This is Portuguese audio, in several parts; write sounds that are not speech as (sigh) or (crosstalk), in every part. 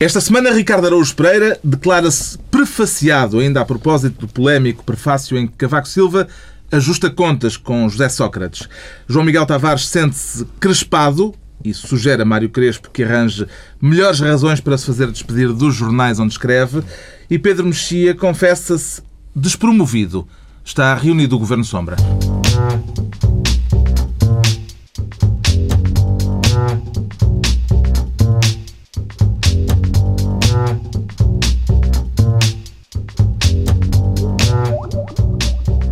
Esta semana, Ricardo Araújo Pereira declara-se prefaciado, ainda a propósito do polémico prefácio em que Cavaco Silva ajusta contas com José Sócrates. João Miguel Tavares sente-se crespado e sugere a Mário Crespo que arranje melhores razões para se fazer despedir dos jornais onde escreve. E Pedro Mexia confessa-se despromovido. Está reunido o Governo Sombra.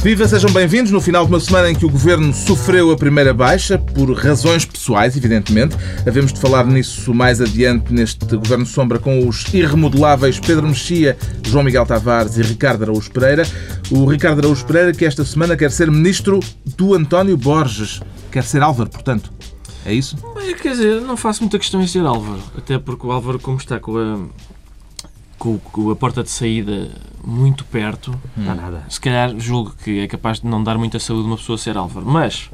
Viva, sejam bem-vindos no final de uma semana em que o Governo sofreu a primeira baixa, por razões pessoais, evidentemente. Havemos de falar nisso mais adiante neste Governo Sombra com os irremodeláveis Pedro Mexia, João Miguel Tavares e Ricardo Araújo Pereira. O Ricardo Araújo Pereira que esta semana quer ser Ministro do António Borges. Quer ser Álvaro, portanto. É isso? Quer dizer, não faço muita questão em ser Álvaro. Até porque o Álvaro, como está com a com, com, a porta de saída muito perto, hum. nada. se calhar julgo que é capaz de não dar muita saúde uma pessoa ser Álvaro. Mas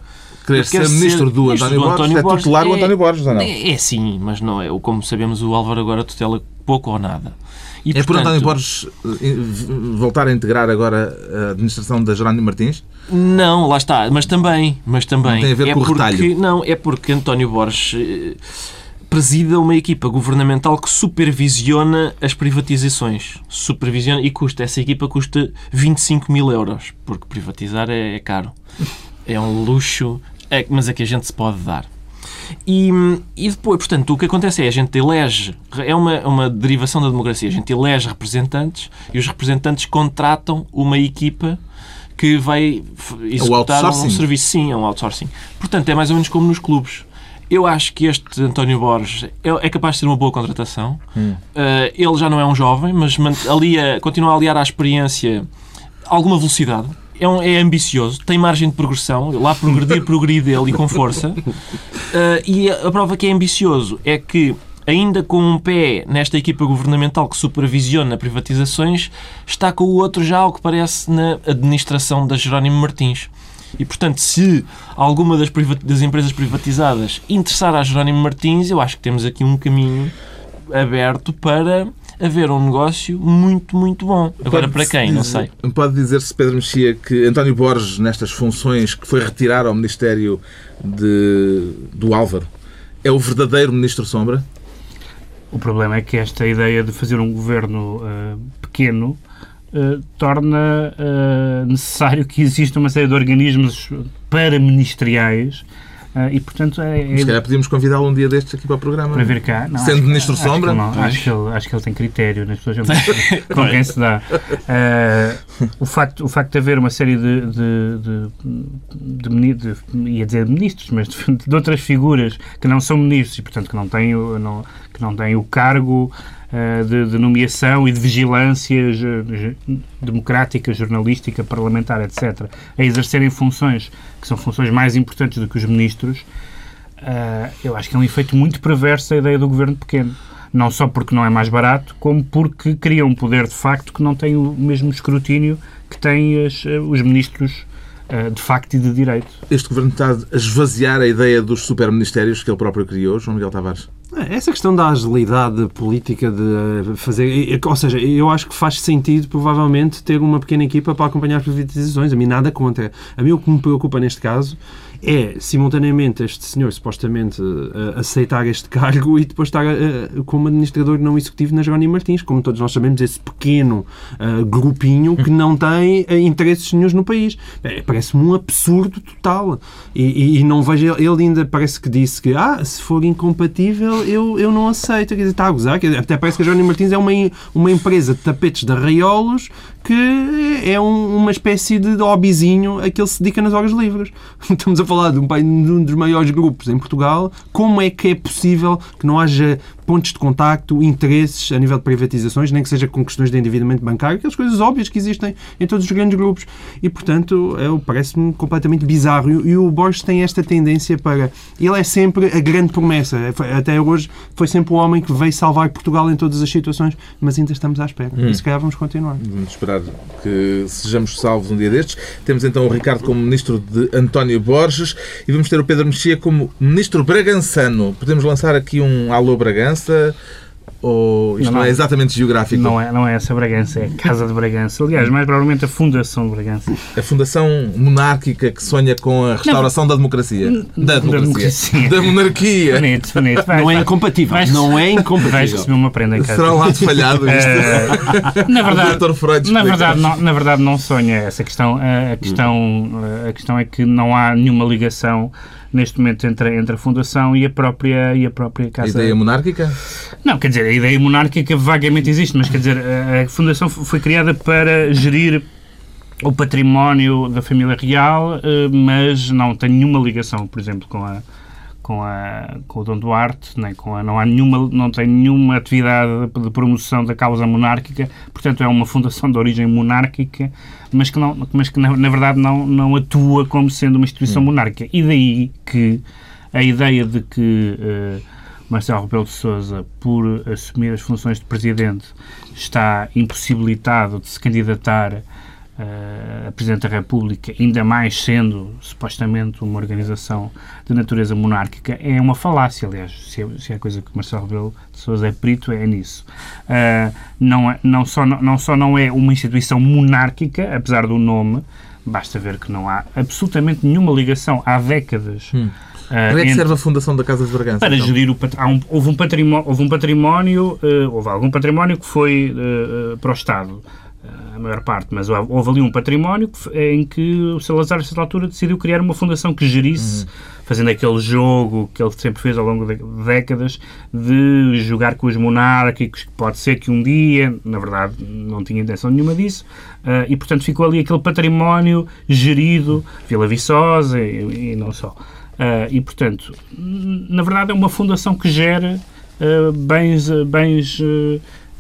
querer ser ministro do, ministro António, do António é Borges, é tutelar é, o António Borges, não é? É sim, mas não é. Como sabemos, o Álvaro agora tutela pouco ou nada. E, é portanto, por António Borges eh, voltar a integrar agora a administração da Jerónimo Martins? Não, lá está, mas também, mas também. Não tem a ver é com o retalho. Não, é porque António Borges eh, presida uma equipa governamental que supervisiona as privatizações. Supervisiona e custa, essa equipa custa 25 mil euros, porque privatizar é, é caro. É um luxo, é, mas é que a gente se pode dar. E, e depois, portanto, o que acontece é a gente elege, é uma, uma derivação da democracia, a gente elege representantes e os representantes contratam uma equipa que vai executar um serviço. Sim, é um outsourcing. Portanto, é mais ou menos como nos clubes. Eu acho que este António Borges é, é capaz de ser uma boa contratação. Hum. Uh, ele já não é um jovem, mas alia, continua a aliar à experiência alguma velocidade. É, um, é, ambicioso, tem margem de progressão, lá progredir, (laughs) progredir dele e com força. Uh, e a, a prova que é ambicioso é que ainda com um pé nesta equipa governamental que supervisiona privatizações, está com o outro já, ao que parece, na administração da Jerónimo Martins. E, portanto, se alguma das, das empresas privatizadas interessar a Jerónimo Martins, eu acho que temos aqui um caminho aberto para haver um negócio muito, muito bom. Agora, para quem? Dizer, não sei. Pode dizer-se, Pedro Mexia, que António Borges, nestas funções que foi retirar ao Ministério de, do Álvaro, é o verdadeiro Ministro Sombra? O problema é que esta ideia de fazer um governo uh, pequeno uh, torna uh, necessário que exista uma série de organismos paraministeriais Uh, e, portanto, é, é... Se calhar podíamos convidá-lo um dia destes aqui para o programa. Para vir cá. Não, Sendo Ministro acho Sombra. Que não, acho, que ele, acho que ele tem critério nas pessoas (laughs) com quem se dá. Uh, o, facto, o facto de haver uma série de, de, de, de, de ia dizer ministros, mas de, de, outras figuras que não são ministros e, portanto, que não têm, não, que não têm o cargo eh, de, de, nomeação e de vigilância democrática, jornalística, parlamentar, etc., a exercerem funções que são funções mais importantes do que os ministros, uh, eu acho que é um efeito muito perverso a ideia do governo pequeno. Não só porque não é mais barato, como porque cria um poder de facto que não tem o mesmo escrutínio que têm as, eh, os ministros de facto e de direito. Este governo está a esvaziar a ideia dos superministérios que ele próprio criou, João Miguel Tavares? É, essa questão da agilidade política de fazer. Ou seja, eu acho que faz sentido, provavelmente, ter uma pequena equipa para acompanhar as privatizações. A mim nada contra. A mim o que me preocupa neste caso é, simultaneamente, este senhor supostamente uh, aceitar este cargo e depois estar uh, como administrador não executivo na Jerónimo Martins, como todos nós sabemos, esse pequeno uh, grupinho que não tem interesses nenhums no país. Parece-me um absurdo total. E, e, e, não vejo. Ele ainda parece que disse que, ah, se for incompatível, eu, eu não aceito. Quer dizer, está a gozar. Até parece que a Jerónimo Martins é uma, uma empresa de tapetes de arraiolos que é um, uma espécie de hobbyzinho a que ele se dedica nas horas livres. (laughs) Estamos a falar de um, de um dos maiores grupos em Portugal. Como é que é possível que não haja pontos de contacto, interesses a nível de privatizações, nem que seja com questões de endividamento bancário, aquelas coisas óbvias que existem em todos os grandes grupos. E, portanto, é, parece-me completamente bizarro. E, o Borges tem esta tendência para... Ele é sempre a grande promessa. É, até hoje foi sempre o homem que veio salvar Portugal em todas as situações, mas ainda estamos à espera. Hum. E se calhar vamos continuar. Vamos esperar que sejamos salvos um dia destes. Temos então o Ricardo como ministro de António Borges e vamos ter o Pedro Mexia como ministro bragançano. Podemos lançar aqui um alô Bragança Ou isto não, Não, é não. exatamente geográfico? Não é, não é essa Bragança, é a Casa de Bragança. Aliás, mais provavelmente a Fundação de Bragança. A fundação monárquica que sonha com a restauração da democracia. Da da democracia. democracia. Da monarquia. Bonito, bonito. Vais- Não é vais- incompatível. vais- Não é Vais incompatível. receber uma prenda em casa. Será um lado falhado isto? Eh, na O verdade. Freud na verdade, não, na verdade não sonha essa questão. A, a questão. A questão é que não há nenhuma ligação neste momento entre, entre a Fundação e a própria, e a própria A Casa. ideia monárquica? Não, quer dizer, a ideia monárquica vagamente existe, mas quer dizer, a, a Fundação foi criada para gerir o património da família real, eh, mas não tem nenhuma ligação, por exemplo, com a com, a, com o Dom Duarte, nem com a, não, há nenhuma, não tem nenhuma atividade de promoção da causa monárquica, portanto é uma fundação de origem monárquica, mas que, não, mas que na, na verdade não, não atua como sendo uma instituição monárquica. E daí que a ideia de que eh, Marcelo Rebelo de Sousa, por assumir as funções de presidente, está impossibilitado de se candidatar a Presidente da República, ainda mais sendo supostamente uma organização de natureza monárquica, é uma falácia, aliás, se é, se é a coisa que Marcelo Rebelo de Sousa é perito, é nisso. Eh, não, é- não, só, não, não só não é uma instituição monárquica, apesar do nome, basta ver que não há absolutamente nenhuma ligação há décadas. eh, Para que é que serve a fundação da Casa de Bragança? para então? gerir o pat- há um- houve um património houve um património eh, houve algum património que foi eh, eh, para o Estado eh, a maior parte mas houve ali um património f- em que o Salazar a certa altura decidiu criar uma fundação que gerisse fazendo aquele jogo que ele sempre fez ao longo de décadas de jogar com os monárquicos que pode ser que um dia na verdade não tinha intenção nenhuma disso eh, e portanto ficou ali aquele património gerido Vila Viçosa e, e não só. Uh, e, portanto, na verdade é uma fundação que gera uh, bens, uh, bens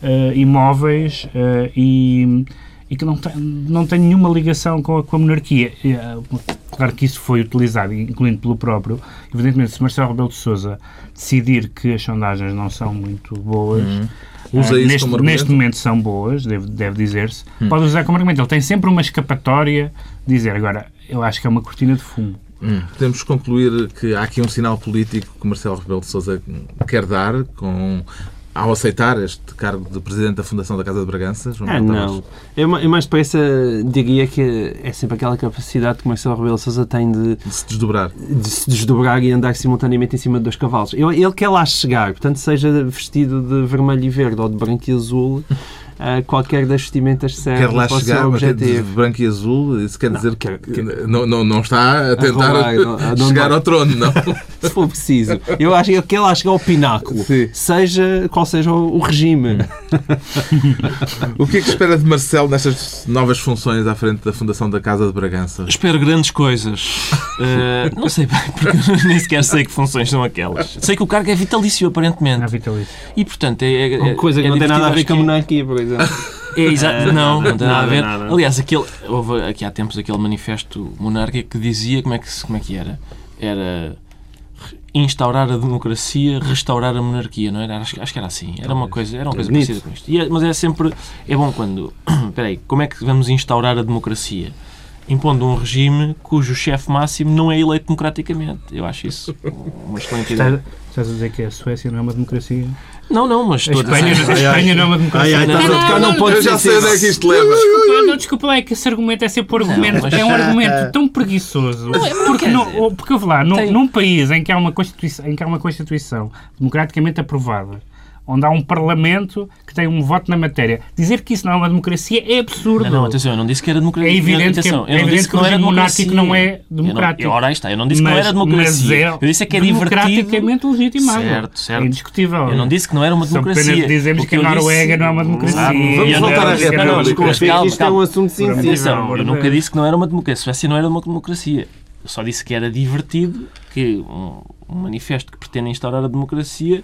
uh, imóveis uh, e, e que não tem, não tem nenhuma ligação com a, com a monarquia. E, uh, claro que isso foi utilizado, incluindo pelo próprio. Evidentemente, se Marcelo Rebelo de Sousa decidir que as sondagens não são muito boas, Usa uh, isso neste, como argumento? neste momento são boas, deve, deve dizer-se, pode usar como argumento. Ele tem sempre uma escapatória de dizer, agora, eu acho que é uma cortina de fumo. Hum, Podemos concluir que há aqui um sinal político que Marcelo Rebelo de Sousa quer dar com, ao aceitar este cargo de Presidente da Fundação da Casa de Bragança. João Ah, não. Eu, eu mais depressa diria que é sempre aquela capacidade que o Marcelo Rebelo Sousa tem de, De se desdobrar. de se desdobrar e andar simultaneamente em cima de dois cavalos. Ele quer lá chegar, portanto, seja vestido de vermelho e verde ou de branco e azul, ah, qualquer das vestimentas serve Quer lá para o seu chegar, mas de branco e azul, isso quer Não, dizer que quer- não, não, não está a tentar roubar, não- não chegar vai. ao trono, não. (laughs) Se for preciso. Eu acho que ele quer lá chegar ao pináculo, Sim. seja qual seja o, o regime. (laughs) O que é que espera de Marcelo nestas novas funções à frente da Fundação da Casa de Bragança? Espero grandes coisas. (laughs) Eh, não sei bem, porque eu nem sequer sei que funções são aquelas. Sei que o cargo é vitalício, aparentemente. vitalícia. E, portanto, é. é- Uma coisa que é não tem nada a ver com a que monarquia, por exemplo. (laughs) é- É, exato. Não, não tem nada a ver. nada. Aliás, aquele, houve aqui há tempos aquele manifesto monárquico que dizia como é que, como é que era? Era instaurar a democracia, restaurar a monarquia, não era? Acho, acho que era assim. Era uma coisa, era uma coisa Bonito. parecida com isto. E é- mas é sempre. É bom quando. (clears throat) Espera aí, como é que vamos instaurar a democracia? Impondo um regime cujo chefe máximo não é eleito democraticamente. Eu acho isso uma excelente ideia. Estás a dizer que a Suécia não é uma democracia? Não, não, mas A Espanha, a Espanha não é uma democracia. Ai, ai, a tocar num ponto Eu já sei onde é que isto leva. Desculpa, não, desculpa lá, é que esse argumento é sempre um argumento, mas- é um argumento tão preguiçoso. Não é- não porque, não, dizer. ou- porque houve lá, num, Tem- num país em que, há uma constituição, em que há uma Constituição democraticamente aprovada, onde há um Parlamento que tem um voto na matéria, dizer que isso não é uma democracia é absurdo. Não, não, atenção, eu não disse que era democracia. É evidente atenção, que- eu é não evidente que o não regime monárquico não é Eu não- democrático. eu- ora, aí está, eu não disse que não era democracia. mas eu disse é que é divertido. democraticamente legitimável. Certo, certo. É indiscutível. Eu não disse que não era uma apenas democracia. dizemos que a eu disse- Noruega não é uma democracia. Vamos não- voltar à não, não, mas Isto calma, é um assunto sensível. Atenção, eu nunca disse que não era uma democracia. A Suécia não era uma democracia. Eu só disse que era divertido que um, um manifesto que pretende instaurar a democracia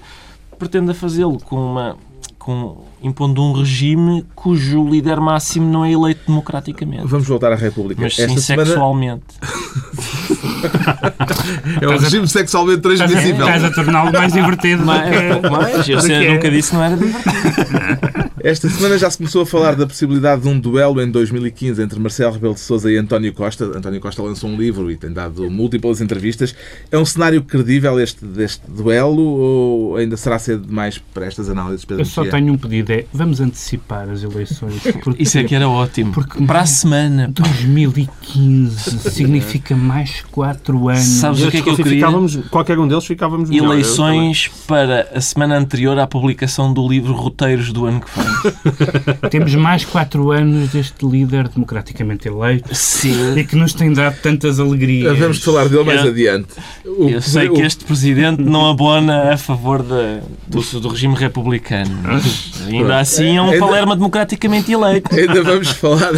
pretenda fazê-lo com uma com, impondo um regime cujo líder máximo não é eleito democraticamente. Vamos voltar à República. Mas sim Esta semana sexualmente. (laughs) é um regime sexualmente transmissível. estás a torná-lo mais divertido. do Mais, mais. Eu sei, é. nunca disse que não era divertido. (laughs) Esta semana já se começou a falar da possibilidade de um duelo em 2015 entre Marcelo Rebelo de Sousa e António Costa. António Costa lançou um livro e tem dado múltiplas entrevistas. É um cenário credível este deste duelo ou ainda será cedo demais para estas análises, Pedro Eu só Mexia? tenho um pedido, é vamos antecipar as eleições. (laughs) Porque, Isso é que era ótimo. Porque- Para a semana. pá. 2015 (laughs) significa mais 4 anos. Sabes o que é que eu queria? ficávamos, qualquer um deles ficávamos melhor. Eleições para a semana anterior à publicação do livro Roteiros do ano que vem. (laughs) Temos mais 4 anos deste líder democraticamente eleito Sim. e que nos tem dado tantas alegrias. Vamos falar dele mais Eu- adiante. O- Eu sei o- que este presidente não abona a favor da- do, do regime republicano. (laughs) Ainda assim é um Ainda- Palerma democraticamente eleito. Ainda vamos falar.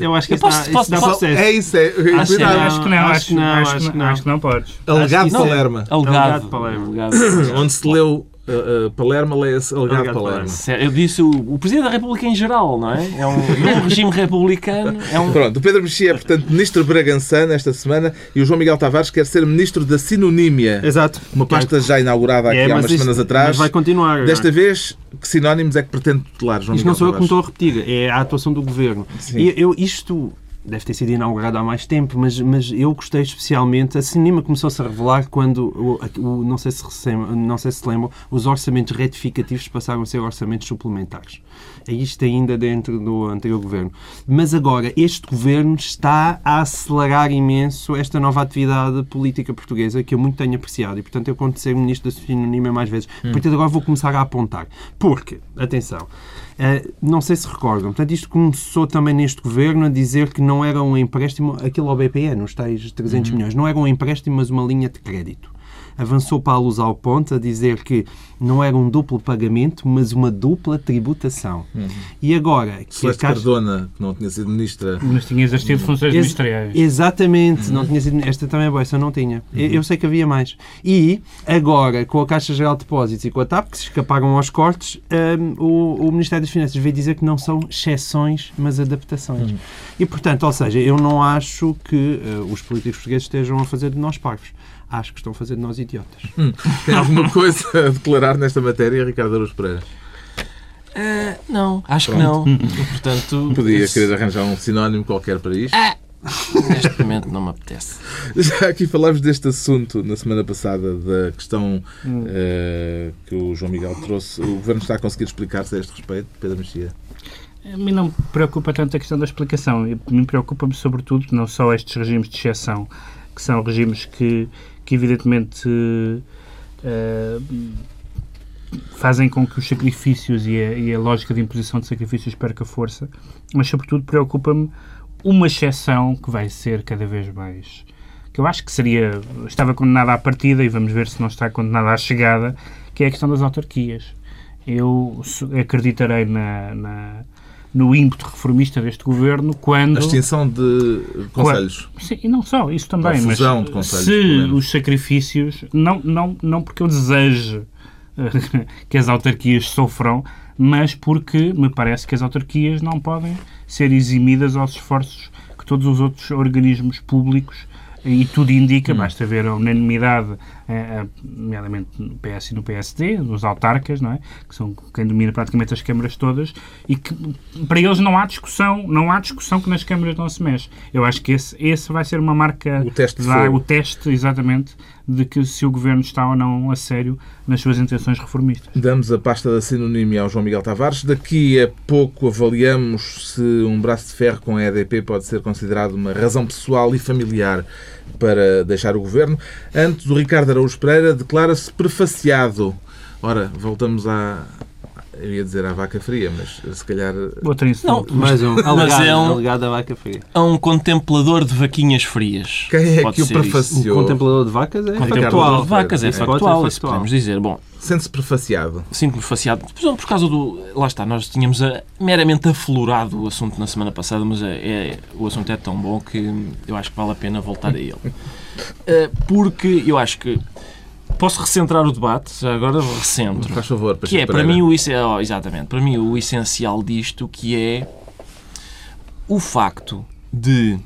Eu acho que Eu isso posso- dá, posso- posso- processo. É isso, é. Acho Acho que não, Acho acho, que não, acho, acho que não, não. acho que não podes. Alegado Palerma. Alegado. Alegado. Onde se leu uh, uh, Palerma, leia-se Alegado Alegado Palerma. Sério, Eu disse o, o Presidente da República em geral, não é? É um, não é um regime republicano, é um... Pronto, o Pedro Mexia é, portanto, ministro Bragançano esta semana e o João Miguel Tavares quer ser ministro da sinonímia. Exato. Uma pasta já inaugurada aqui É, há mas umas isso- semanas atrás. Mas vai continuar. agora. Desta vez, que sinónimos é que pretende tutelar, João Isto não Miguel sou eu que me Tavares? estou a repetir, é a atuação do governo. Sim. E eu, isto deve ter sido inaugurado há mais tempo, mas, mas eu gostei especialmente. A cinema começou-se a revelar quando, o, o- não, sei se, não sei se lembram, os orçamentos retificativos passaram a ser orçamentos suplementares. É isto ainda dentro do anterior governo. Mas agora, este governo está a acelerar imenso esta nova atividade política portuguesa que eu muito tenho apreciado e, portanto, eu conto ser ministro da Sinonima mais vezes. A partir de agora vou começar a apontar. Porque, atenção, eh, não sei se recordam, portanto, isto começou também neste governo a dizer que não era um empréstimo, aquilo ao BPN, os tais 300 milhões, não era um empréstimo, mas uma linha de crédito. Avançou para a luz ao ponto a dizer que não era um duplo pagamento, mas uma dupla tributação. E agora, que a Celeste Caixa- Cardona, que não tinha sido ministra. Mas tinha exercido funções Ex- ministeriais. Exatamente, não tinha sido. Esta também é boa, essa eu não tinha. Eu, eu sei que havia mais. E agora, com a Caixa Geral de Depósitos e com a TAP, que se escaparam aos cortes, hum, o, o Ministério das Finanças veio dizer que não são exceções, mas adaptações. E portanto, ou seja, eu não acho que eh, os políticos portugueses estejam a fazer de nós parvos. Acho que estão a fazer de nós idiotas. Tem alguma (laughs) coisa a declarar nesta matéria, Ricardo Araújo Pereira? Eh, não, acho que não. Portanto, Podia esse- querer arranjar um sinónimo qualquer para isto. (laughs) neste momento não me apetece. Já aqui falámos deste assunto na semana passada, da questão eh, que o João Miguel trouxe. O Governo está a conseguir explicar-se a este respeito, Pedro Mexia? A mim não me preocupa tanto a questão da explicação. A mim preocupa-me, sobretudo, não só estes regimes de exceção, que são regimes que, que evidentemente, eh, fazem com que os sacrifícios e a, e a lógica de imposição de sacrifícios perca força, mas, sobretudo, preocupa-me uma exceção que vai ser cada vez mais. que eu acho que seria. estava condenada à partida e vamos ver se não está condenada à chegada, que é a questão das autarquias. Eu acreditarei na, na- no ímpeto reformista deste governo quando. A extinção de conselhos. Sim, e não só, isso também, mas fusão de conselhos, se os sacrifícios, não, não, não porque eu deseje eh, (laughs) que as autarquias sofram, mas porque me parece que as autarquias não podem ser eximidas aos esforços que todos os outros organismos públicos e tudo Hum. indica, basta ver a unanimidade, nomeadamente no PS e no PSD, nos autarcas, não é? que são quem domina praticamente as câmaras todas, e que para eles não há discussão, não há discussão que nas câmaras não se mexe. Eu acho que esse, esse vai ser uma marca, O teste fogo. o teste exatamente de que se o governo está ou não a sério nas suas intenções reformistas. Damos a pasta da sinonímia ao João Miguel Tavares. Daqui a pouco avaliamos se um braço de ferro com a EDP pode ser considerado uma razão pessoal e familiar para deixar o governo. Antes, o Ricardo Araújo Pereira declara-se prefaciado. Ora, voltamos à. Eu ia dizer à vaca fria, mas se calhar. Outro insulto. Mais um. (laughs) Alegado, é um- alegado a vaca fria. A um contemplador de vaquinhas frias. Quem é Pode que o prefaciou? contemplador de vacas é Contemplador factual. de vacas, é Sim. factual, ser isso podemos dizer. Bom, Sente-se prefaciado. sinto-me faceado. Por causa do. Lá está, nós tínhamos a- meramente aflorado o assunto na semana passada, mas é, é- o assunto é tão bom que eu acho que vale a pena voltar a ele. (laughs) Eh, Porque eu acho que. Posso recentrar o debate? Já agora recentro. Faz favor, Que é, para mim, o, oh, exatamente, para mim, o essencial disto, que é o facto de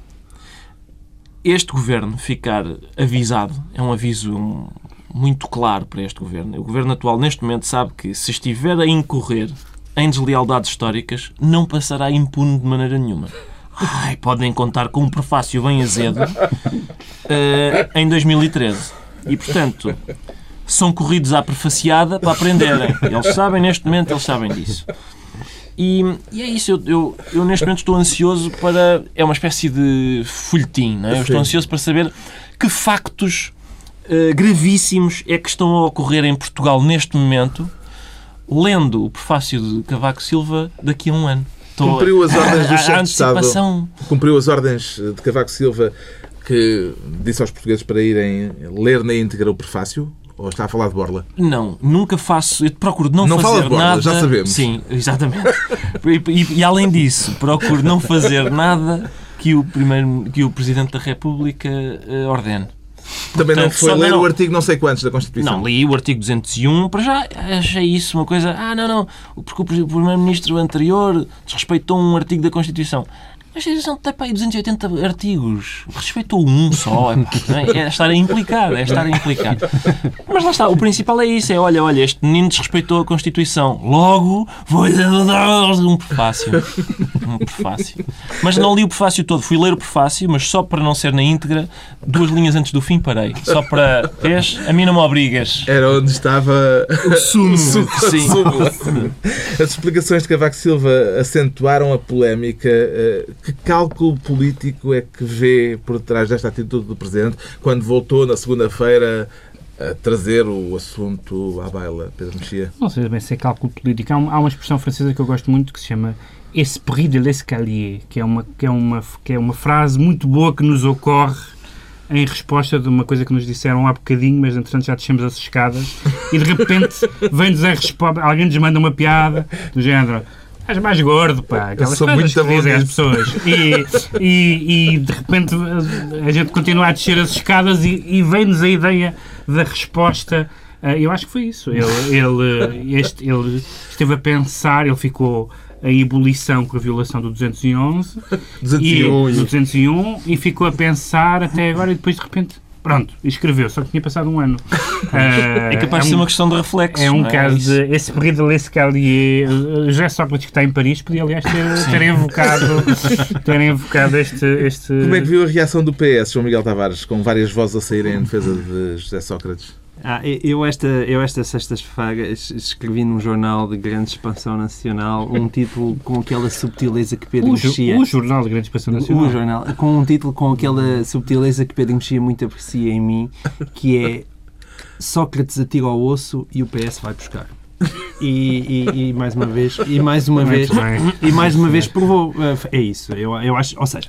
este governo ficar avisado, é um aviso muito claro para este governo. O governo atual, neste momento, sabe que se estiver a incorrer em deslealdades históricas, não passará impune de maneira nenhuma. Ai, podem contar com um prefácio bem azedo (laughs) eh, em 2013. E, portanto, são corridos à prefaciada para aprenderem. Eles sabem, neste momento, eles sabem disso. E, e é isso, eu, eu, eu neste momento estou ansioso para. É uma espécie de folhetim, não é? Eu estou ansioso para saber que factos eh, gravíssimos é que estão a ocorrer em Portugal neste momento, lendo o prefácio de Cavaco Silva daqui a um ano. Estou Cumpriu as ordens do (laughs) chefe de Estado. Cumpriu as ordens de Cavaco Silva que disse aos portugueses para irem ler na íntegra o prefácio? Ou está a falar de borla? Não, nunca faço. Eu procuro não, Não fala fazer de borla, nada. já sabemos. Sim, exatamente. (laughs) E, e- e além disso, procuro não fazer nada que o, primeiro, que o Presidente da República eh, ordene. Também não foi ler não- o artigo não sei quantos da Constituição. Não, li o artigo 201, para já achei isso uma coisa. Ah, não, não, porque o Primeiro-Ministro anterior desrespeitou um artigo da Constituição. A Constituição tem para aí 280 artigos. Respeitou um só. É, não é? É estar a implicar, é estar a implicar. Mas lá está, o principal é isso: é olha, olha, este menino desrespeitou a Constituição. Logo, vou-lhe dar um prefácio. Um prefácio. Mas não li o prefácio todo, fui ler o prefácio, mas só para não ser na íntegra, duas linhas antes do fim parei. Só para. Vês? A mim não me obrigas. Era onde estava o sumo, (laughs) sumo. (laughs) sim. As explicações de Cavaco Silva acentuaram a polémica. Eh, Que cálculo político é que vê por trás desta atitude do Presidente quando voltou na segunda-feira a trazer o assunto à baila, Pedro Mexia? Não sei bem se é cálculo político. Há, um- uma expressão francesa que eu gosto muito que se chama esprit de l'escalier, que é uma, que é uma, que é uma frase muito boa que nos ocorre em resposta de uma coisa que nos disseram há bocadinho, mas entretanto já descemos as escadas e de repente vem-nos a resposta, alguém nos manda uma piada do género. És mais gordo, pá. Aquelas sou coisas muito que dizem às nisso." pessoas. E, e, e de repente a gente continua a descer as escadas e, e vem-nos a ideia da resposta. Ah, Eu acho que foi isso. Ele, ele, este, ele esteve a pensar, ele ficou em ebulição com a violação do 211 e, 201 do e- 201 e ficou a pensar até agora e depois de repente, pronto, escreveu, só que tinha passado um ano. Ah, (laughs) É capaz de é ser um- uma questão de reflexo. é um não caso Isso. de. Esse perrido de l'escalier. uh, José Sócrates, que está em Paris, podia, aliás, ter, (laughs) ter invocado, (laughs) ter invocado este. este... Como é que viu a reação do PS, João Miguel Tavares, com várias vozes a saírem em defesa de José Sócrates? Ah, eu esta, eu esta sexta-feira es- escrevi num jornal de grande expansão nacional um título com aquela subtileza que Pedro o, Mexia... o Jornal de Grande Expansão Nacional. O jornal, com um título com aquela subtileza que Pedro Mexia muito aprecia em mim, que é (laughs) Sócrates atira ao osso e o PS vai buscar. E, e- e mais uma vez, e mais uma vez, Muito bem. e mais uma vez provou. É isso, eu, eu acho. Ou seja,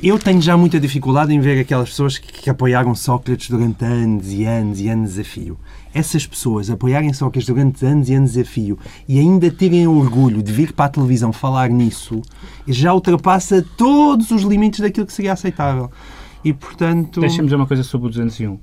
eu tenho já muita dificuldade em ver aquelas pessoas que, que apoiaram Sócrates durante anos e anos e anos a fio. Essas pessoas apoiarem Sócrates durante anos e anos a fio e ainda terem o orgulho de vir para a televisão falar nisso já ultrapassa todos os limites daquilo que seria aceitável. E portanto. Deixa-me dizer uma coisa sobre o 201,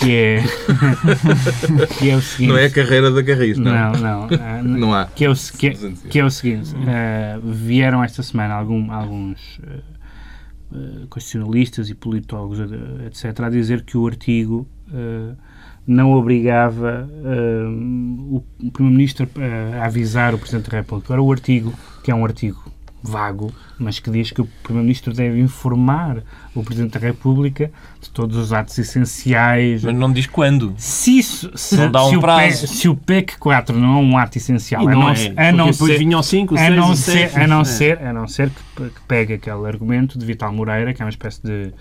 que é. (laughs) que é o seguinte. Não é a carreira da Carris, não. Não, não. ah, n- Não há. Que é o, que, é- que é o seguinte: ah, vieram esta semana algum- alguns ah, constitucionalistas e politólogos, etc., a dizer que o artigo ah, não obrigava o Primeiro-Ministro a avisar o Presidente da República. Agora, o artigo, que é um artigo vago, mas que diz que o Primeiro-Ministro deve informar o Presidente da República de todos os atos essenciais, Mas não diz quando. se, isso, se, Não dá um se o prazo. PEC, se o PEC 4 não é um ato essencial, E a não é, a não ser, vinham 5, a 6, não 7. ser, a não ser, a não ser que, que pegue aquele argumento de Vital Moreira, que é uma espécie de,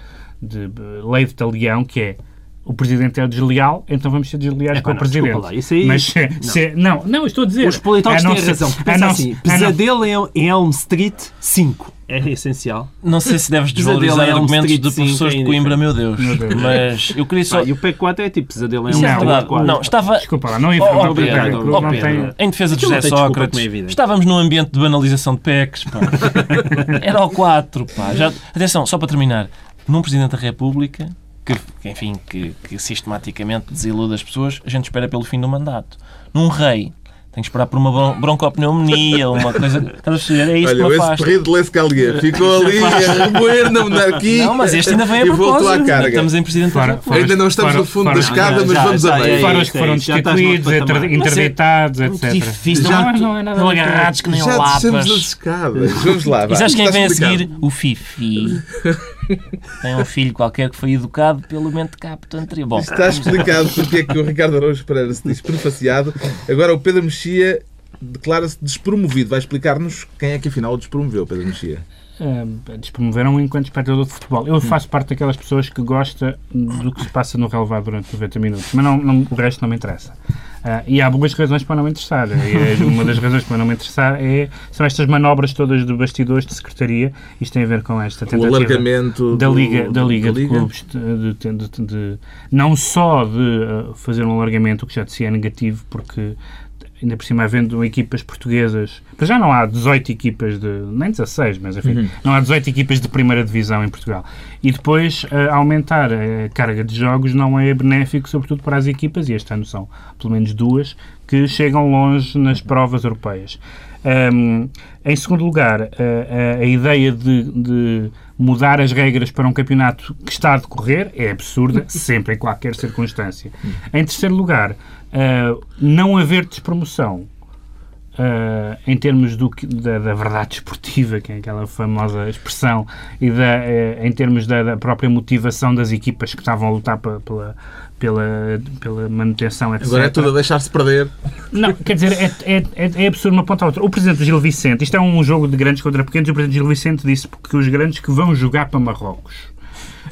de, de lei de talião, que é o Presidente é desleal, então vamos ser desleais É, com pá, o não, Presidente. lá, isso aí- Mas (laughs) se, se- não. não, estou a dizer. Os politólogos não têm ser- razão. Pensa não- assim, a não- pesadelo em em Elm Street 5. É essencial. Não sei se deves (laughs) Pesadelo desvalorizar Elm argumentos Street de professores é de Coimbra, meu Deus. Meu Deus. Mas eu queria só. Pá, e o P4 é tipo pesadelo em Elm é Não, Street. 4. Não, estava. Desculpa lá, não Oh, informa oh, o Pedro, Pedro, oh, não Pedro, Em defesa de José não Sócrates, é estávamos num ambiente de banalização de PECs. Pá. (laughs) Era o 4. Pá. Já, atenção, só para terminar. Num Presidente da República, que, enfim, que, que sistematicamente desilude as pessoas, a gente espera pelo fim do mandato. Num rei Tenho que esperar por uma bron- broncopneumonia, uma coisa. Estás a perceber? É isto Olha, que me esse afasta. perrido de Lescalier ficou (laughs) ali a remoer na monarquia Não, mas este ainda vem a voltou à propósito. carga. Estamos em Presidente da Fora- República. Ainda não estamos Fora- no fundo fora- da escada, já, mas já, vamos já, a é meio. Fora isso, os que é foram isso. Destituídos, inter- interditados, etc. difícil. Já- Não, não é nada Estão agarrados que nem Já descemos as escadas. (laughs) Vamos lá, E sabes quem vem a seguir? O Fifi. (laughs) Tem um filho qualquer que foi educado pelo mentecapto anterior. Bom, Está explicado porque é que o Ricardo Araújo Pereira se diz prefaciado. Agora o Pedro Mexia declara-se despromovido. Vai explicar-nos quem é que afinal o despromoveu, Pedro Mexia. Uh, despromoveram enquanto espectador de futebol. Eu faço parte daquelas pessoas que gosta do que se passa no relevado durante 90 minutos, mas não, não- o resto não me interessa. Uh, e há boas razões para não me interessar. E uma das razões para não me interessar é, são estas manobras todas de bastidores de secretaria. Isto tem a ver com esta O tentativa alargamento da do- Liga, da Liga de Clubes, de, de- de- não só de uh, fazer um alargamento, o que já de si é negativo, porque ainda por cima havendo equipas portuguesas, mas já não há 18 equipas de, nem 16, mas enfim, não há 18 equipas de primeira divisão em Portugal. E depois uh, aumentar a carga de jogos não é benéfico, sobretudo para as equipas, e este ano são pelo menos duas, que chegam longe nas provas europeias. Um, em segundo lugar, a, a- a ideia de, de mudar as regras para um campeonato que está a decorrer é absurda, (laughs) sempre, em qualquer circunstância. Em terceiro lugar, uh, não haver despromoção uh, em termos do, da, da verdade desportiva, que é aquela famosa expressão, e da, eh, em termos da, da própria motivação das equipas que estavam a lutar pe- pela, pela, pela manutenção, etc. Agora é tudo a deixar-se perder. Não, quer dizer, é, é, é, é absurdo uma ponta à outra. O presidente Gil Vicente, isto é um jogo de grandes contra pequenos, o presidente Gil Vicente disse que os grandes que vão jogar para Marrocos.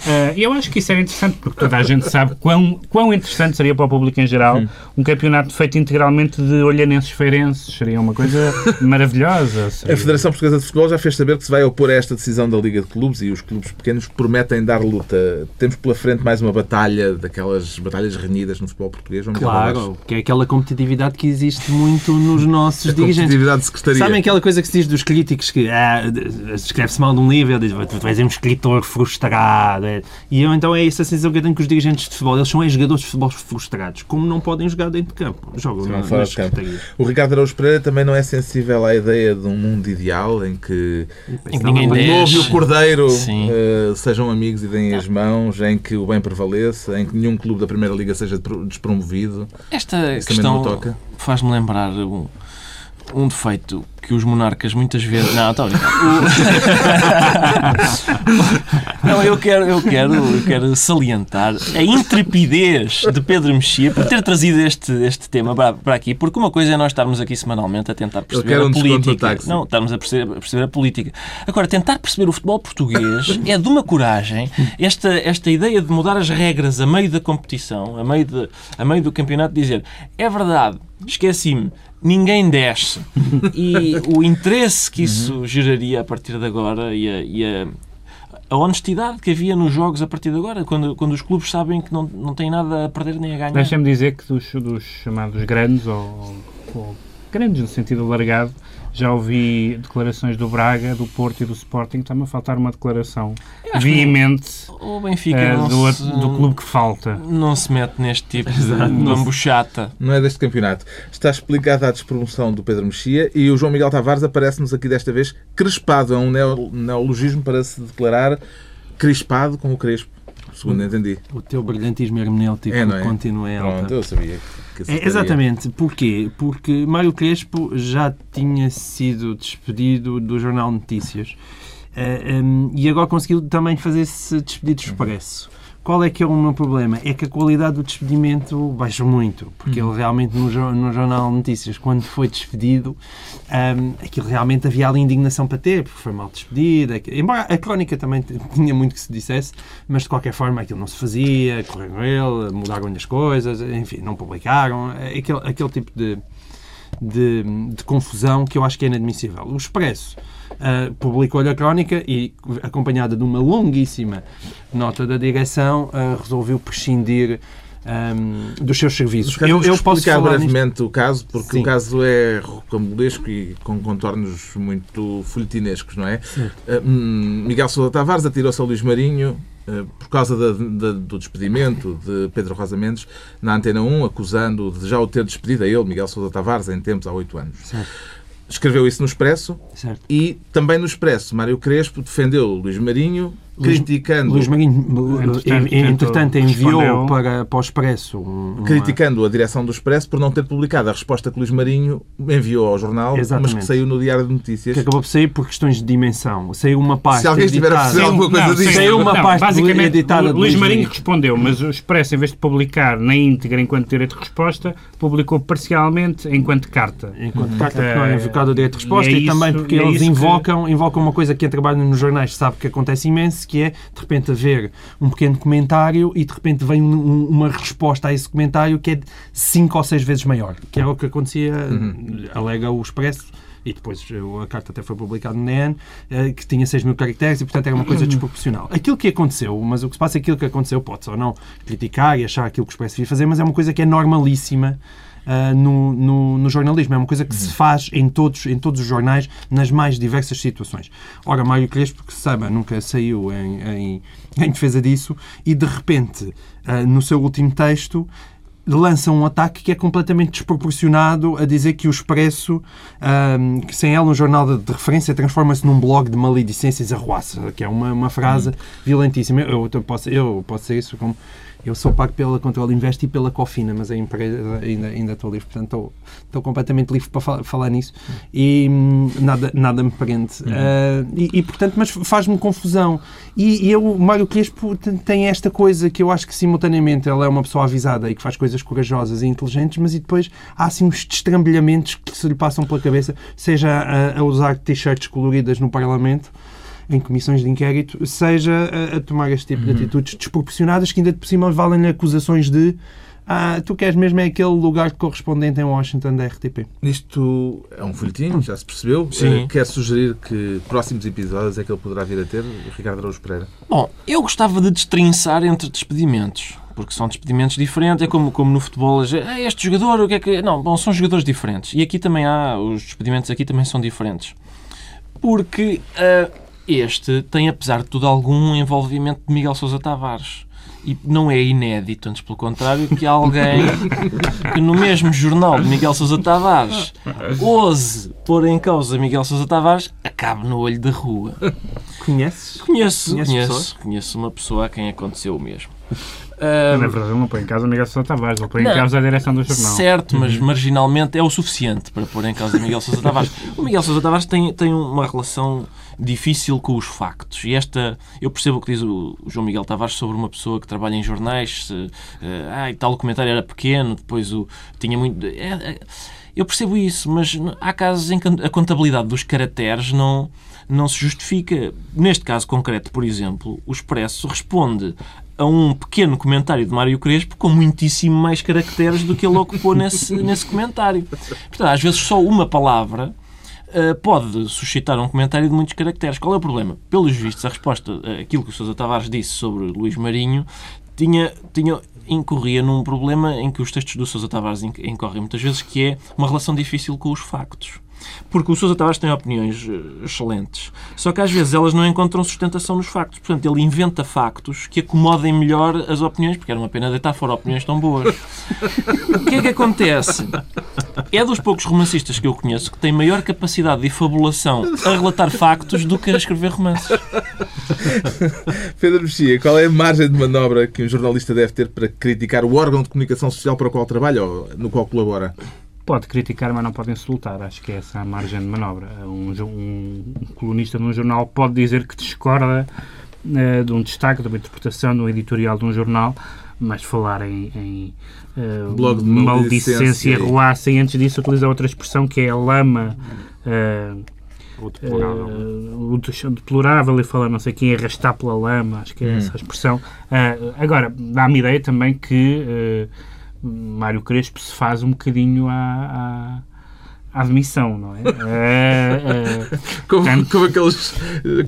Ah, E eu acho que isso era interessante, porque toda a gente sabe quão, quão interessante seria para o público em geral um campeonato feito integralmente de olhanenses feirenses. Seria uma coisa maravilhosa. A Seria- Federação Portuguesa de Futebol já fez saber que se vai opor a esta decisão da Liga de Clubes e os clubes pequenos prometem dar luta. Temos pela frente mais uma batalha, daquelas batalhas renhidas no futebol português. Vamos. Claro, que é aquela competitividade que existe muito nos nossos A dirigentes. competitividade de secretaria. Sabem aquela coisa que se diz dos críticos que ah, escreve-se mal de um livro, diz, tu és um escritor frustrado. É. E eu então é essa sensação que eu tenho com os dirigentes de futebol. Eles são é jogadores de futebol frustrados. Como não podem jogar dentro de campo? Jogam na, fora de campo. O Ricardo Araújo Pereira também não é sensível à ideia de um mundo ideal em que Em que ninguém o lobo e o cordeiro eh, sejam amigos e deem as mãos, em que o bem prevaleça, em que nenhum clube da Primeira Liga seja pro- despromovido. Esta Isso questão toca. faz-me lembrar um, um defeito que os monarcas muitas vezes. Não. O- (laughs) Não, eu quero, eu, quero, eu quero salientar a intrepidez de Pedro Mexia por ter trazido este, este tema para, para aqui, porque uma coisa é nós estarmos aqui semanalmente a tentar perceber a um política. Não, estarmos a perceber, a perceber a política. Agora, tentar perceber o futebol português é de uma coragem. Esta, esta ideia de mudar as regras a meio da competição, a meio, de, a meio do campeonato, dizer é verdade, esqueci-me, ninguém desce. (laughs) E o interesse que isso geraria a partir de agora e a, e a, a honestidade que havia nos jogos a partir de agora, quando, quando os clubes sabem que não, não têm nada a perder nem a ganhar. Deixa-me dizer que dos, dos chamados grandes, ou, ou grandes no sentido alargado, já ouvi declarações do Braga, do Porto e do Sporting. Está-me a faltar uma declaração veemente O Benfica eh, do, se, do clube que falta. não se mete neste tipo de bambuchata. Não é deste campeonato. Está explicada a despromoção do Pedro Mexia e o João Miguel Tavares aparece-nos aqui desta vez crespado. É um neo- neologismo para se declarar crispado com o crespo, segundo entendi. O teu brilhantismo hermenêutico É, é? continua em alta. Pronto, eu sabia que É, exatamente. Porquê? Porque Mário Crespo já tinha sido despedido do Jornal Notícias Eh, em, e agora conseguiu também fazer esse despedido expresso. Qual é que é o meu problema? É que a qualidade do despedimento baixou muito, porque ele realmente no, no Jornal Notícias, quando foi despedido, em, aquilo realmente havia ali indignação para ter, porque foi mal despedido. Embora a crónica também tinha muito que se dissesse, mas de qualquer forma aquilo não se fazia, correram ele, mudaram-lhe as coisas, enfim, não publicaram, é aquele, aquele tipo de, de, de confusão que eu acho que é inadmissível. O Expresso ah, publicou-lhe a crónica e, acompanhada de uma longuíssima nota da direção, ah, resolveu prescindir ahm, dos seus serviços. Eu, Eu, eu posso explicar falar nisto. brevemente o caso, porque Sim. o caso é rocambolesco e com contornos muito folhetinescos, não é? Uh, Miguel Sousa Tavares atirou-se a Luís Marinho por causa do despedimento de Pedro Rosa Mendes na Antena 1, acusando de já o ter despedido a ele, Miguel Sousa Tavares, em tempos há oito anos. Certo. Escreveu isso no Expresso Certo. e também no Expresso Mário Crespo defendeu Luís Marinho, criticando, Luís Marinho, Entretanto, entretanto, enviou respondeu. para, para o Expresso um- uma- criticando a direção do Expresso por não ter publicado a resposta que Luís Marinho enviou ao jornal, mas Exatamente. que saiu no Diário de Notícias. que acabou por sair por questões de dimensão. Saiu uma pasta Se alguém estiver a perceber alguma coisa Não, disso. Saiu uma não, pasta basicamente, editada Luís Luís Marinho respondeu, mas o Expresso, em vez de publicar na íntegra enquanto direito de resposta, publicou parcialmente enquanto carta. Enquanto carta que não é invocado o direito de resposta e é e, também isso- porque e é eles isso que- invocam, invocam uma coisa que quem trabalha nos jornais sabe que acontece imenso, que é de repente haver um pequeno comentário e de repente vem um- um- uma resposta a esse comentário que é cinco ou seis vezes maior, que é o que acontecia, alega o Expresso, e depois eh, a carta até foi publicada no NEN, eh, que tinha 6 mil caracteres e, portanto, era uma coisa desproporcional. Aquilo que aconteceu, mas o que se passa é aquilo que aconteceu, pode-se ou não criticar e achar aquilo que o Expresso devia fazer, mas é uma coisa que é normalíssima ah, no, no, no jornalismo. É uma coisa que se faz em todos, em todos os jornais, nas mais diversas situações. Ora, Mário Crespo, que se saiba, nunca saiu em, em, em defesa disso e, de repente, ah, no seu último texto, lança um ataque que é completamente desproporcionado a dizer que o Expresso, ahm, que sem ela um jornal de, referência, transforma-se num blog de maledicências arruaça, que é uma, uma frase violentíssima. Eu, eu, posso, eu posso ser isso como... Eu sou pago pela Control Invest e pela Cofina, mas a empresa ainda, ainda estou livre, portanto estou, estou completamente livre para fa- falar nisso e hum, nada, nada me prende. Ah, e, e, portanto, mas faz-me confusão. E, e eu, Mário Crespo tem- esta coisa que eu acho que simultaneamente ele é uma pessoa avisada e que faz coisas corajosas e inteligentes, mas e depois há assim uns destrambelhamentos que se lhe passam pela cabeça, seja a, a usar t-shirts coloridas no Parlamento em comissões de inquérito, seja a, a tomar este tipo de atitudes desproporcionadas que ainda por cima valem acusações de ah, tu queres mesmo é aquele lugar de correspondente em Washington da RTP. Isto é um folhetim, já se percebeu. Sim. Eh, Quer sugerir que próximos episódios é que ele poderá vir a ter, Ricardo Araújo Pereira? Bom, eu gostava de destrinçar entre despedimentos, porque são despedimentos diferentes. É como, como no futebol, ah, este jogador, o que é que. Não, bom, são jogadores diferentes. E aqui também há, os despedimentos aqui também são diferentes. Porque ah, este tem, apesar de tudo, algum envolvimento de Miguel Sousa Tavares. E não é inédito, antes pelo contrário, que alguém (laughs) que no mesmo jornal de Miguel Sousa Tavares ouse pôr em causa Miguel Sousa Tavares, acabe no olho da rua. Conheces? Conheço, Conheces conheço, conheço uma pessoa a quem aconteceu o mesmo. Na Ah, verdade, ele não põe em causa Miguel Sousa Tavares, ele põe em causa a direção do jornal. certo, mas marginalmente é o suficiente para pôr em causa Miguel Sousa Tavares. O Miguel Sousa Tavares tem, tem uma relação difícil com os factos. E esta, eu percebo o que diz o João Miguel Tavares sobre uma pessoa que trabalha em jornais. Se, eh, ah, e tal, comentário era pequeno, depois o tinha muito. é- é- eu percebo isso, mas há casos em que a contabilidade dos caracteres não, não se justifica. Neste caso concreto, por exemplo, o Expresso responde a um pequeno comentário de Mário Crespo com muitíssimo mais caracteres do que ele ocupou nesse, (laughs) nesse comentário. Portanto, às vezes só uma palavra uh, pode suscitar um comentário de muitos caracteres. Qual é o problema? Pelos vistos, a resposta, uh, aquilo que o Sousa Tavares disse sobre Luís Marinho, tinha, tinha, incorria num problema em que os textos do Sousa Tavares inc- incorrem muitas vezes, que é uma relação difícil com os factos. Porque o Sousa Tavares tem opiniões eh, excelentes, só que às vezes elas não encontram sustentação nos factos. Portanto, ele inventa factos que acomodem melhor as opiniões, porque era uma pena deitar fora opiniões tão boas. O que é que acontece? É dos poucos romancistas que eu conheço que tem maior capacidade de fabulação a relatar factos do que a escrever romances. Pedro Mexia, qual é a margem de manobra que um jornalista deve ter para criticar o órgão de comunicação social para o qual trabalha ou no qual colabora? Pode criticar, mas não pode insultar. Acho que é essa a margem de manobra. Um, um- um colunista de um jornal pode dizer que discorda eh, de um destaque, de uma interpretação, de um editorial de um jornal, mas falar em, em eh, Blog de maledicência maledicência e ruaça, antes disso utiliza outra expressão que é a lama. eh, Ou deplorável. eh, o de- deplorável e falar não sei quem arrastar pela lama, acho que é essa a expressão. Ah, agora, dá-me ideia também que eh, Mário Crespo se faz um bocadinho à, à, à demissão, não é? (laughs) Eh, eh, Como, Portanto- como aqueles,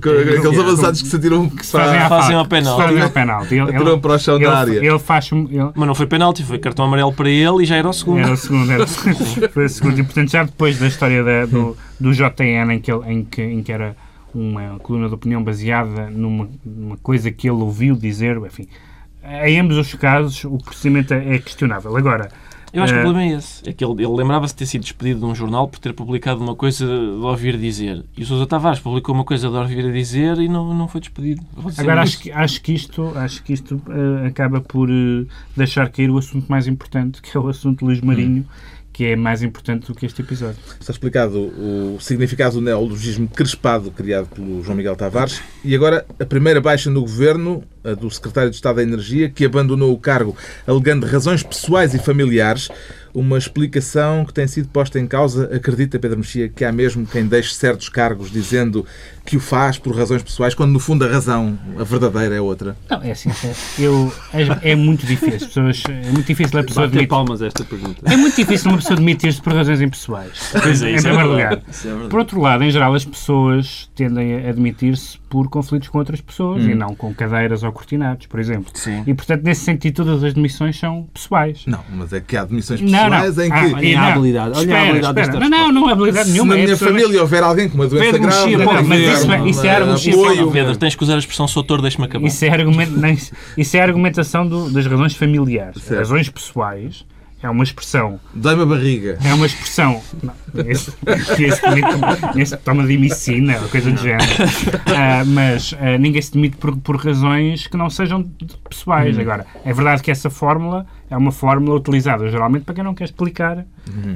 como aqueles avançados que se atiram que se fazem à fazem ao penalti. fazem ao penalti. Ele, (laughs) atiram para o chão ele, da área. ele faz... Ele, Mas não foi penalti, foi cartão amarelo para ele e já era o segundo. Era o segundo, era o segundo. (laughs) Foi o segundo. E, portanto, já depois da história da- do, do JN, em que, ele, em, que, em que era uma coluna de opinião baseada numa, numa coisa que ele ouviu dizer, enfim. Em ambos os casos, o procedimento é questionável. Agora, eu acho que o Eh, problema é esse. É que ele, ele lembrava-se de ter sido despedido de um jornal por ter publicado uma coisa de ouvir dizer. E o Sousa Tavares publicou uma coisa de ouvir dizer e não, não foi despedido. Agora, isso. acho que, acho que isto, acho que isto eh, acaba por eh, deixar cair o assunto mais importante, que é o assunto de Luís Marinho, que é mais importante do que este episódio. Está explicado o significado do neologismo crespado criado pelo João Miguel Tavares. E agora a primeira baixa no governo, a do secretário de Estado da Energia, que abandonou o cargo alegando razões pessoais e familiares. Uma explicação que tem sido posta em causa. Acredita, Pedro Mexia, que há mesmo quem deixe certos cargos dizendo que o faz por razões pessoais, quando no fundo a razão, a verdadeira, é outra. Não, é assim, é, eu, é, é muito difícil. As pessoas, é muito difícil a pessoa admitir. palmas esta pergunta. É muito difícil uma pessoa admitir-se por razões impessoais. Pois é, em isso é verdade. lugar. Isso é verdade. Por outro lado, em geral, as pessoas tendem a admitir-se por conflitos com outras pessoas e não com cadeiras ou cortinados, por exemplo. Sim. E, portanto, nesse sentido, todas as demissões são pessoais. Não, mas é que há admissões Não, não. pessoais em que, Ah, Olha a habilidade, olha a habilidade espera. Não, não, não é habilidade se nenhuma. na é minha família houver alguém com uma doença grave, Mexia, não não, mas isso é- isso é argumentação, apoio. Pedro, tens que usar a expressão sou autor, deixa-me acabar. Isso é, argumento, não, isso é argumentação do- das razões familiares. Certo. Razões pessoais é uma expressão. Dói-me a barriga. É uma expressão. Não, esse, esse, esse toma ou coisa do género. Ah, mas ah, ninguém se demite por, por razões que não sejam pessoais. Agora, é verdade que essa fórmula é uma fórmula utilizada geralmente para quem não quer explicar.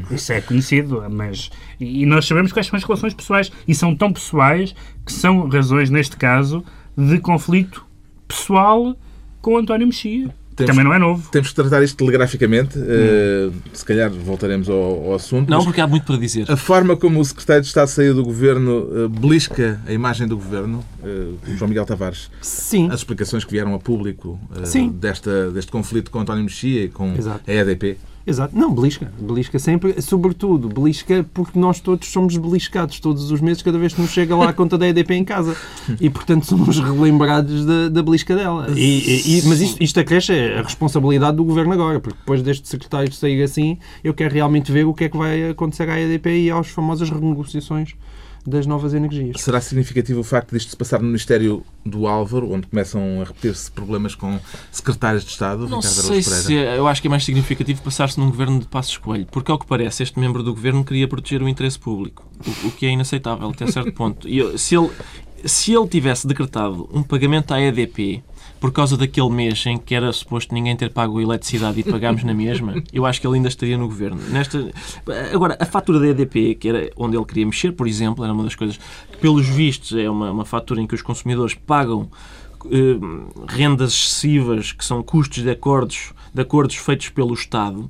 Isso é conhecido, mas. E, e nós sabemos quais são as relações pessoais. E são tão pessoais que são razões, neste caso, de conflito pessoal com António Mexia. Temos- Também não é novo. Temos que tratar isto telegraficamente. eh, se calhar voltaremos ao, ao assunto. Não, porque há muito para dizer. A forma como o secretário de Estado saiu do governo eh, belisca a imagem do governo, o João Miguel Tavares. Sim. As explicações que vieram a público Sim. desta, deste conflito com António Mexia e com Exato. a EDP. Exato. Não, belisca. Belisca sempre, sobretudo, belisca porque nós todos somos beliscados todos os meses, cada vez que nos chega lá a conta da EDP em casa. (laughs) E, portanto, somos relembrados da, da belisca dela. E, e- mas isto, isto acresce a responsabilidade do governo agora, porque depois deste secretário sair assim, eu quero realmente ver o que é que vai acontecer à EDP e às famosas renegociações das novas energias. Será significativo o facto disto se passar no Ministério do Álvaro, onde começam a repetir-se problemas com secretários de Estado? Não sei se Pereira? eu acho que é mais significativo passar-se num governo de Passos Coelho, porque ao que parece este membro do governo queria proteger o interesse público, o, o que é inaceitável até certo ponto. E eu- se ele se ele tivesse decretado um pagamento à EDP por causa daquele mês em que era suposto ninguém ter pago a eletricidade e pagámos na mesma, eu acho que ele ainda estaria no governo. Nesta... Agora, a fatura da EDP, que era onde ele queria mexer, por exemplo, era uma das coisas que, pelos vistos, é uma, uma fatura em que os consumidores pagam eh, rendas excessivas, que são custos de acordos, de acordos feitos pelo Estado.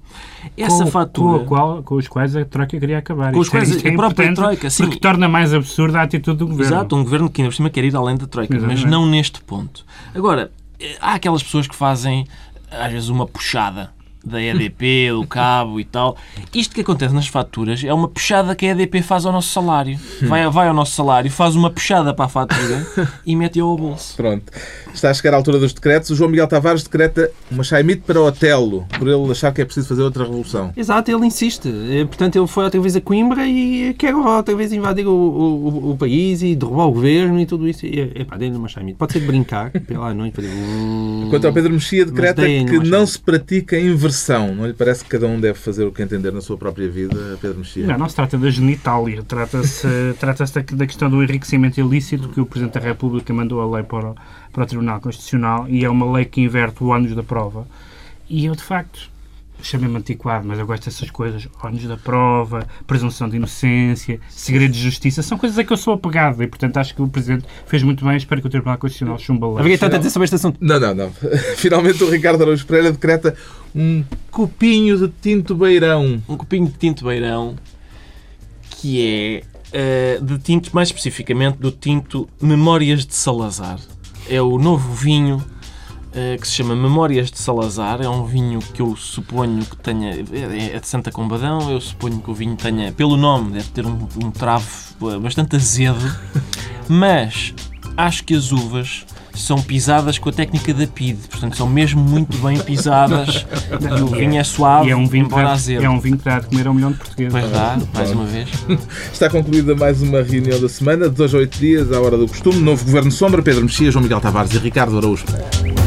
Essa com, fatura... Com, qual- com os quais a Troika queria acabar. Com os é- quais é a própria Troika, sim. Porque torna mais absurda a atitude do Governo. Exato, um governo que ainda por cima quer ir além da Troika, mas Exatamente. não neste ponto. Agora, eh, há aquelas pessoas que fazem, às vezes, uma puxada da EDP, do cabo e tal. Isto que acontece nas faturas é uma puxada que a EDP faz ao nosso salário. Vai, vai ao nosso salário, faz uma puxada para a fatura (laughs) e mete-a ao bolso. Pronto. Está a chegar à altura dos decretos. O João Miguel Tavares decreta uma chaimite para Otelo, por ele achar que é preciso fazer outra revolução. Exato, ele insiste. Eh, Portanto, ele foi outra vez a Coimbra e quer outra vez invadir o, o, o- país e derrubar o governo e tudo isso. E, epá, dê-lhe uma chaimite. Pode ser de brincar, (laughs) pela noite, fazer... hum, Quanto ao Pedro Mexia, decreta que não se pratica a inversão. Não lhe parece que cada um deve fazer o que entender na sua própria vida, Pedro Mexia? Não, não se trata da genitália, trata-se (laughs) trata da, da questão do enriquecimento ilícito que o Presidente da República mandou a lei para o, para o Tribunal Constitucional e é uma lei que inverte o ônus da prova. E eu, de facto, chamei-me antiquado, mas eu gosto dessas coisas. Ônus da prova, presunção de inocência, segredo de justiça, são coisas a que eu sou apegado e, portanto, acho que o Presidente fez muito bem. Espero que o Tribunal Constitucional chumba a lei. Havia tanto a dizer sobre este assunto. Não, não, não. (laughs) Finalmente o Ricardo Araújo Pereira decreta um copinho de tinto beirão. Um copinho de tinto beirão que é eh, de tinto, mais especificamente do tinto Memórias de Salazar. É o novo vinho eh, que se chama Memórias de Salazar. É um vinho que eu suponho que tenha. É é de Santa Combadão. Eu suponho que o vinho tenha, pelo nome, deve ter um, um travo eh, bastante azedo. (laughs) Mas acho que as uvas são pisadas com a técnica da PID. Portanto, são mesmo muito bem pisadas. (laughs) E o vinho é suave, E é um vinho, embora azedo. é um vinho que dá de comer a um milhão de portugueses. Pois dá, mais uma vez. (laughs) Está concluída mais uma reunião da semana, de dois a oito dias, à hora do costume. Novo Governo Sombra, Pedro Mexia, João Miguel Tavares e Ricardo Araújo. Pereira.